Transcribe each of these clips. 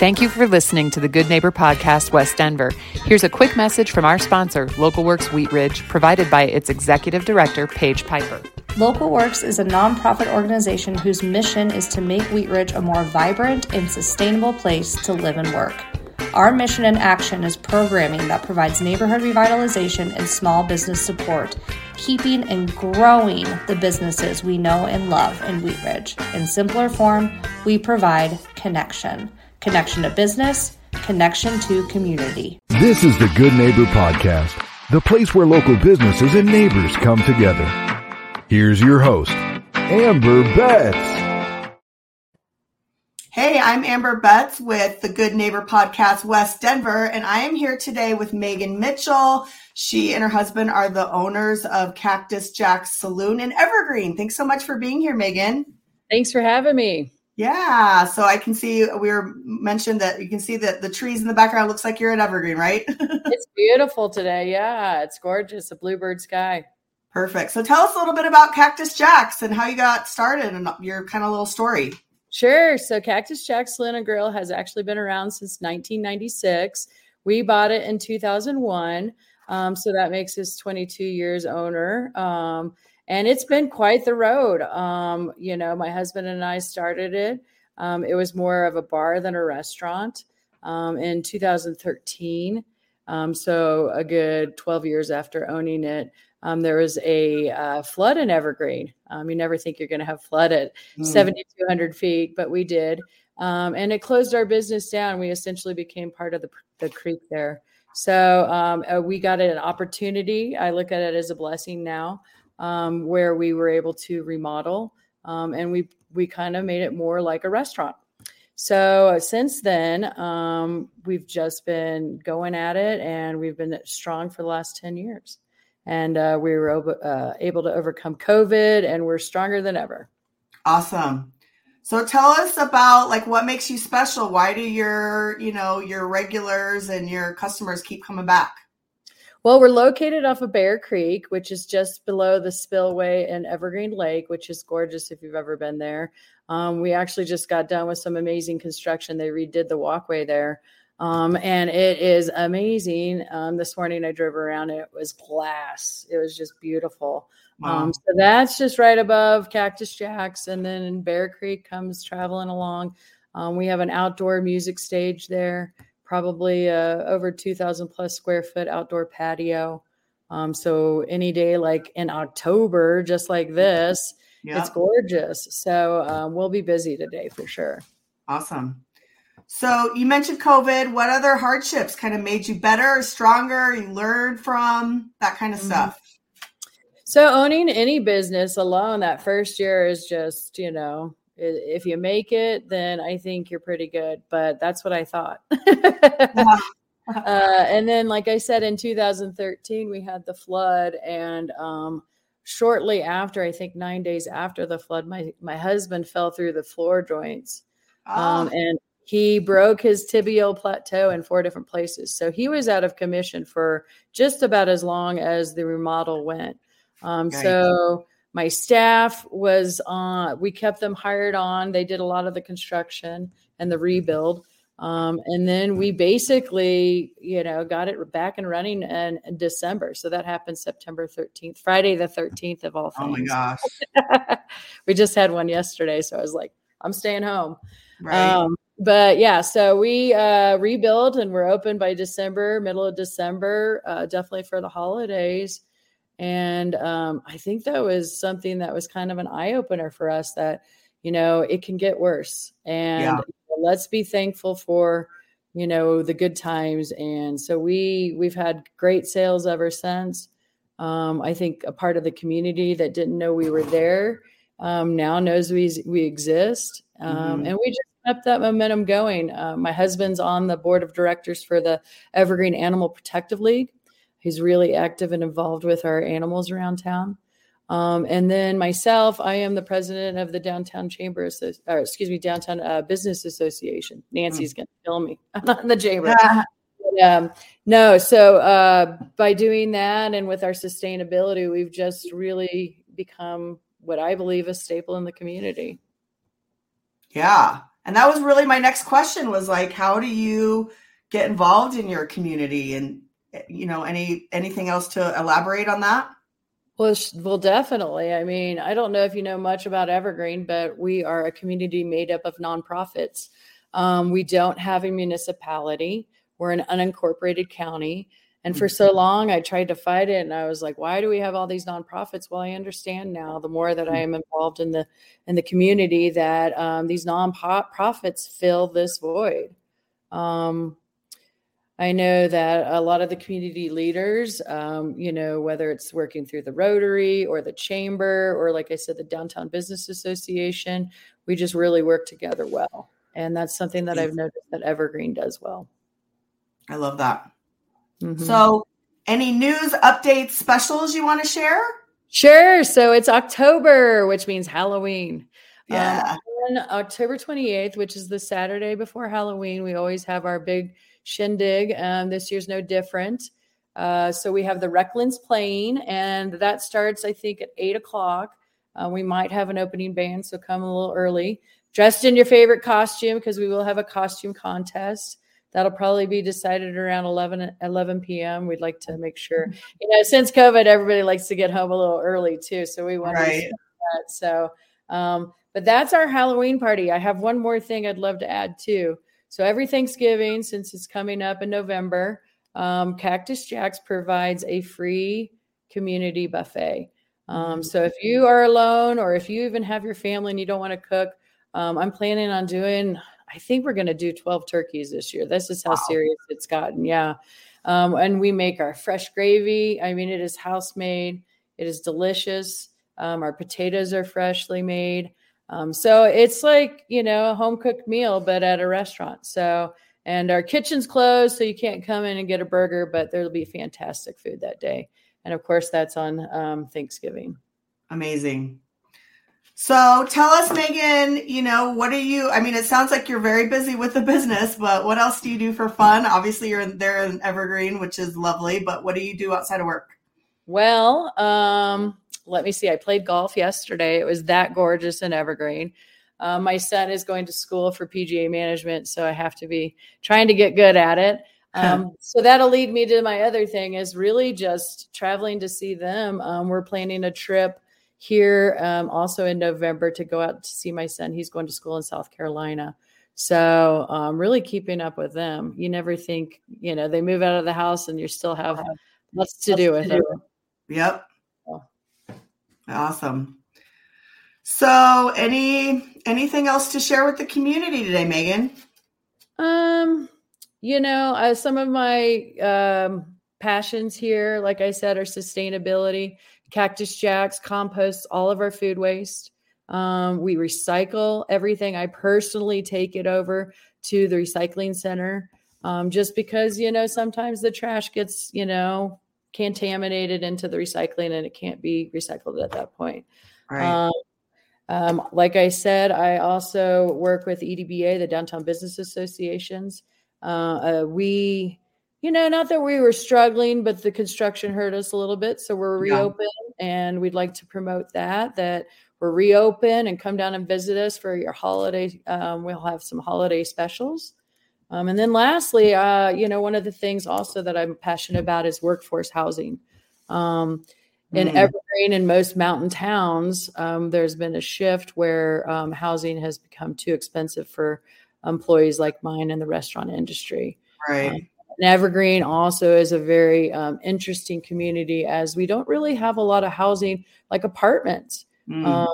Thank you for listening to the Good Neighbor Podcast, West Denver. Here's a quick message from our sponsor, Localworks Wheat Ridge, provided by its executive director, Paige Piper. Localworks is a nonprofit organization whose mission is to make Wheat Ridge a more vibrant and sustainable place to live and work. Our mission and action is programming that provides neighborhood revitalization and small business support, keeping and growing the businesses we know and love in Wheat Ridge. In simpler form, we provide connection connection to business, connection to community. This is the Good Neighbor Podcast, the place where local businesses and neighbors come together. Here's your host, Amber Betts. Hey, I'm Amber Betts with the Good Neighbor Podcast West Denver, and I am here today with Megan Mitchell. She and her husband are the owners of Cactus Jack's Saloon in Evergreen. Thanks so much for being here, Megan. Thanks for having me. Yeah, so I can see we were mentioned that you can see that the trees in the background looks like you're at Evergreen, right? it's beautiful today. Yeah, it's gorgeous. A bluebird sky. Perfect. So tell us a little bit about Cactus Jacks and how you got started and your kind of little story. Sure. So Cactus Jack's and Grill has actually been around since 1996. We bought it in 2001. Um, so that makes us 22 years owner. Um, and it's been quite the road. Um, you know, my husband and I started it. Um, it was more of a bar than a restaurant um, in 2013. Um, so a good 12 years after owning it, um, there was a uh, flood in Evergreen. Um, you never think you're going to have flood at mm. 7,200 feet, but we did. and it closed our business down. We essentially became part of the, the creek there. So uh, we got an opportunity. I look at it as a blessing now um, where we were able to remodel um, and we we kind of made it more like a restaurant. So since then, um, we've just been going at it, and we've been strong for the last ten years. And uh, we were uh, able to overcome COVID, and we're stronger than ever. Awesome. So tell us about like what makes you special. Why do your you know your regulars and your customers keep coming back? Well, we're located off of Bear Creek, which is just below the spillway in Evergreen Lake, which is gorgeous if you've ever been there. Um, we actually just got done with some amazing construction. They redid the walkway there. Um, and it is amazing. Um, this morning I drove around, it was glass. It was just beautiful. Wow. Um, so that's just right above Cactus Jacks. And then Bear Creek comes traveling along. Um, we have an outdoor music stage there probably uh, over 2000 plus square foot outdoor patio. Um, so any day like in October, just like this, yep. it's gorgeous. So uh, we'll be busy today for sure. Awesome. So you mentioned COVID. What other hardships kind of made you better, stronger? You learned from that kind of mm-hmm. stuff. So owning any business alone that first year is just, you know, if you make it, then I think you're pretty good. But that's what I thought. uh, and then, like I said, in 2013, we had the flood. And um, shortly after, I think nine days after the flood, my, my husband fell through the floor joints. Um, oh. and he broke his tibial plateau in four different places. So he was out of commission for just about as long as the remodel went. Um, so my staff was on we kept them hired on. They did a lot of the construction and the rebuild. Um, and then we basically you know got it back and running in, in, december. So that happened september 13th friday the 13th of all things oh my gosh. We just had one yesterday so i was like i'm staying home. Right. Um, but yeah so we uh, rebuilt and we're open by december middle of december uh, definitely for the holidays and um, I think that was something that was kind of an eye opener for us that, you know, it can get worse. And yeah. let's be thankful for, you know, the good times. And so we we've had great sales ever since. Um, I think a part of the community that didn't know we were there um, now knows we we exist, um, mm-hmm. and we just kept that momentum going. Uh, my husband's on the board of directors for the Evergreen Animal Protective League, He's really active and involved with our animals around town. Um, and then myself, I am the president of the Downtown Chamber, or excuse me, Downtown uh, Business Association. Nancy's mm. going to kill me. I'm not in the chamber. um, no, so uh, by doing that and with our sustainability, we've just really become what I believe a staple in the community. Yeah, And that was really my next question was like, how do you get involved in your community and you know any anything else to elaborate on that well, well, definitely. I mean, I don't know if you know much about Evergreen, but we are a community made up of nonprofits. Um, we don't have a municipality. We're an unincorporated county. And for so mm-hmm. long, I tried to fight it, and I was like, "Why do we have all these nonprofits?" Well, I understand now. The more that I am involved in the in the community, that um, these nonprofits fill this void. Um, I know that a lot of the community leaders, um, you know, whether it's working through the Rotary or the Chamber or, like I said, the Downtown Business Association, we just really work together well. And that's something that I've noticed that Evergreen does well. I love that. Mm-hmm. So, any news, updates, specials you want to share? Sure. So, it's October, which means Halloween. Um, yeah. Um, on October 28th, which is the Saturday before Halloween, we always have our big shindig. Um, this year's no different. Uh, so we have the Recklands playing, and that starts, I think, at eight o'clock. Uh, we might have an opening band, so come a little early. Dressed in your favorite costume because we will have a costume contest. That'll probably be decided around 11, 11 p.m. We'd like to make sure, you know, since COVID, everybody likes to get home a little early too. So we want right. to that. So, um, but that's our Halloween party. I have one more thing I'd love to add too. So every Thanksgiving, since it's coming up in November, um, Cactus Jacks provides a free community buffet. Um, so if you are alone or if you even have your family and you don't want to cook, um, I'm planning on doing, I think we're going to do 12 turkeys this year. This is how wow. serious it's gotten. Yeah. Um, and we make our fresh gravy. I mean, it is house made, it is delicious. Um, our potatoes are freshly made. Um, so it's like, you know, a home cooked meal, but at a restaurant. So, and our kitchen's closed, so you can't come in and get a burger, but there'll be fantastic food that day. And of course, that's on um, Thanksgiving. Amazing. So tell us, Megan, you know, what are you? I mean, it sounds like you're very busy with the business, but what else do you do for fun? Obviously, you're in, there in Evergreen, which is lovely, but what do you do outside of work? Well, um, let me see. I played golf yesterday. It was that gorgeous in Evergreen. Uh, my son is going to school for PGA management, so I have to be trying to get good at it. Um, so that'll lead me to my other thing is really just traveling to see them. Um, we're planning a trip here um, also in November to go out to see my son. He's going to school in South Carolina. So um, really keeping up with them. You never think, you know, they move out of the house and you still have lots to do with them. Yep. Awesome. So, any anything else to share with the community today, Megan? Um, you know, uh, some of my um, passions here, like I said, are sustainability. Cactus Jacks composts all of our food waste. Um, we recycle everything. I personally take it over to the recycling center um, just because, you know, sometimes the trash gets, you know, contaminated into the recycling and it can't be recycled at that point. Right. Um, um, like I said, I also work with EDBA, the Downtown Business Associations. Uh, uh, we, you know, not that we were struggling, but the construction hurt us a little bit. So we're reopened yeah. and we'd like to promote that, that we're reopen and come down and visit us for your holiday. Um, we'll have some holiday specials. Um, and then lastly, uh, you know, one of the things also that I'm passionate about is workforce housing. Um, in mm. Evergreen and most mountain towns, um, there's been a shift where um, housing has become too expensive for employees like mine in the restaurant industry. Right. Um, and Evergreen also is a very um, interesting community as we don't really have a lot of housing like apartments. Mm.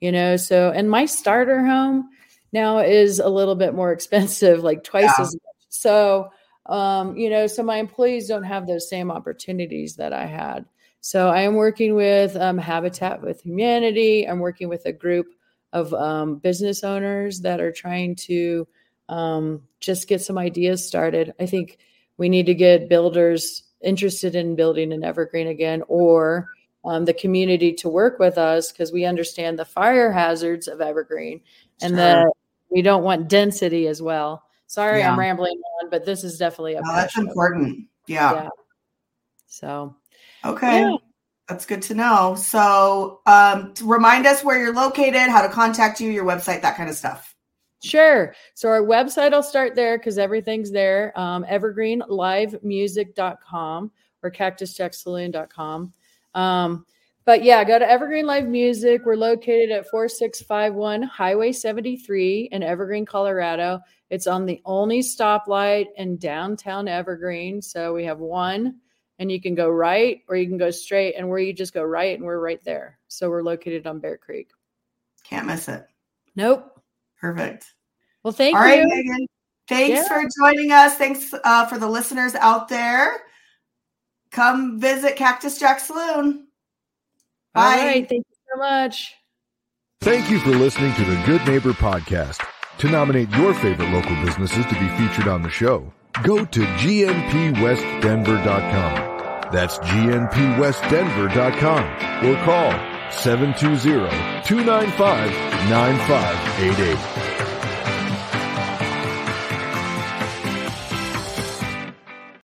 you know, so and my starter home now is a little bit more expensive, like twice yeah. as much. So, um, you know, so my employees don't have those same opportunities that I had. So I am working with um, Habitat with Humanity. I'm working with a group of um, business owners that are trying to um, just get some ideas started. I think we need to get builders interested in building an evergreen again, or um, the community to work with us because we understand the fire hazards of evergreen and sure. that we don't want density as well. Sorry, yeah. I'm rambling on, but this is definitely a. No, that's important. Yeah. yeah. So. Okay. Yeah. That's good to know. So, um, to remind us where you're located, how to contact you, your website, that kind of stuff. Sure. So our website, I'll start there because everything's there. Um, evergreenlivemusic.com or cactusjacksaloon.com. Um, but yeah, go to Evergreen Live Music. We're located at 4651 Highway 73 in Evergreen, Colorado. It's on the only stoplight in downtown Evergreen. So we have one, and you can go right or you can go straight. And where you just go right, and we're right there. So we're located on Bear Creek. Can't miss it. Nope. Perfect. Well, thank All you. right, Megan. Thanks Yeah. for joining us. Thanks uh, for the listeners out there. Come visit Cactus Jack Saloon. Bye. right. Thank you so much. Thank you for listening to the Good Neighbor Podcast. To nominate your favorite local businesses to be featured on the show, go to gnpwestdenver.com. That's gnpwestdenver.com or call 720-295-9588.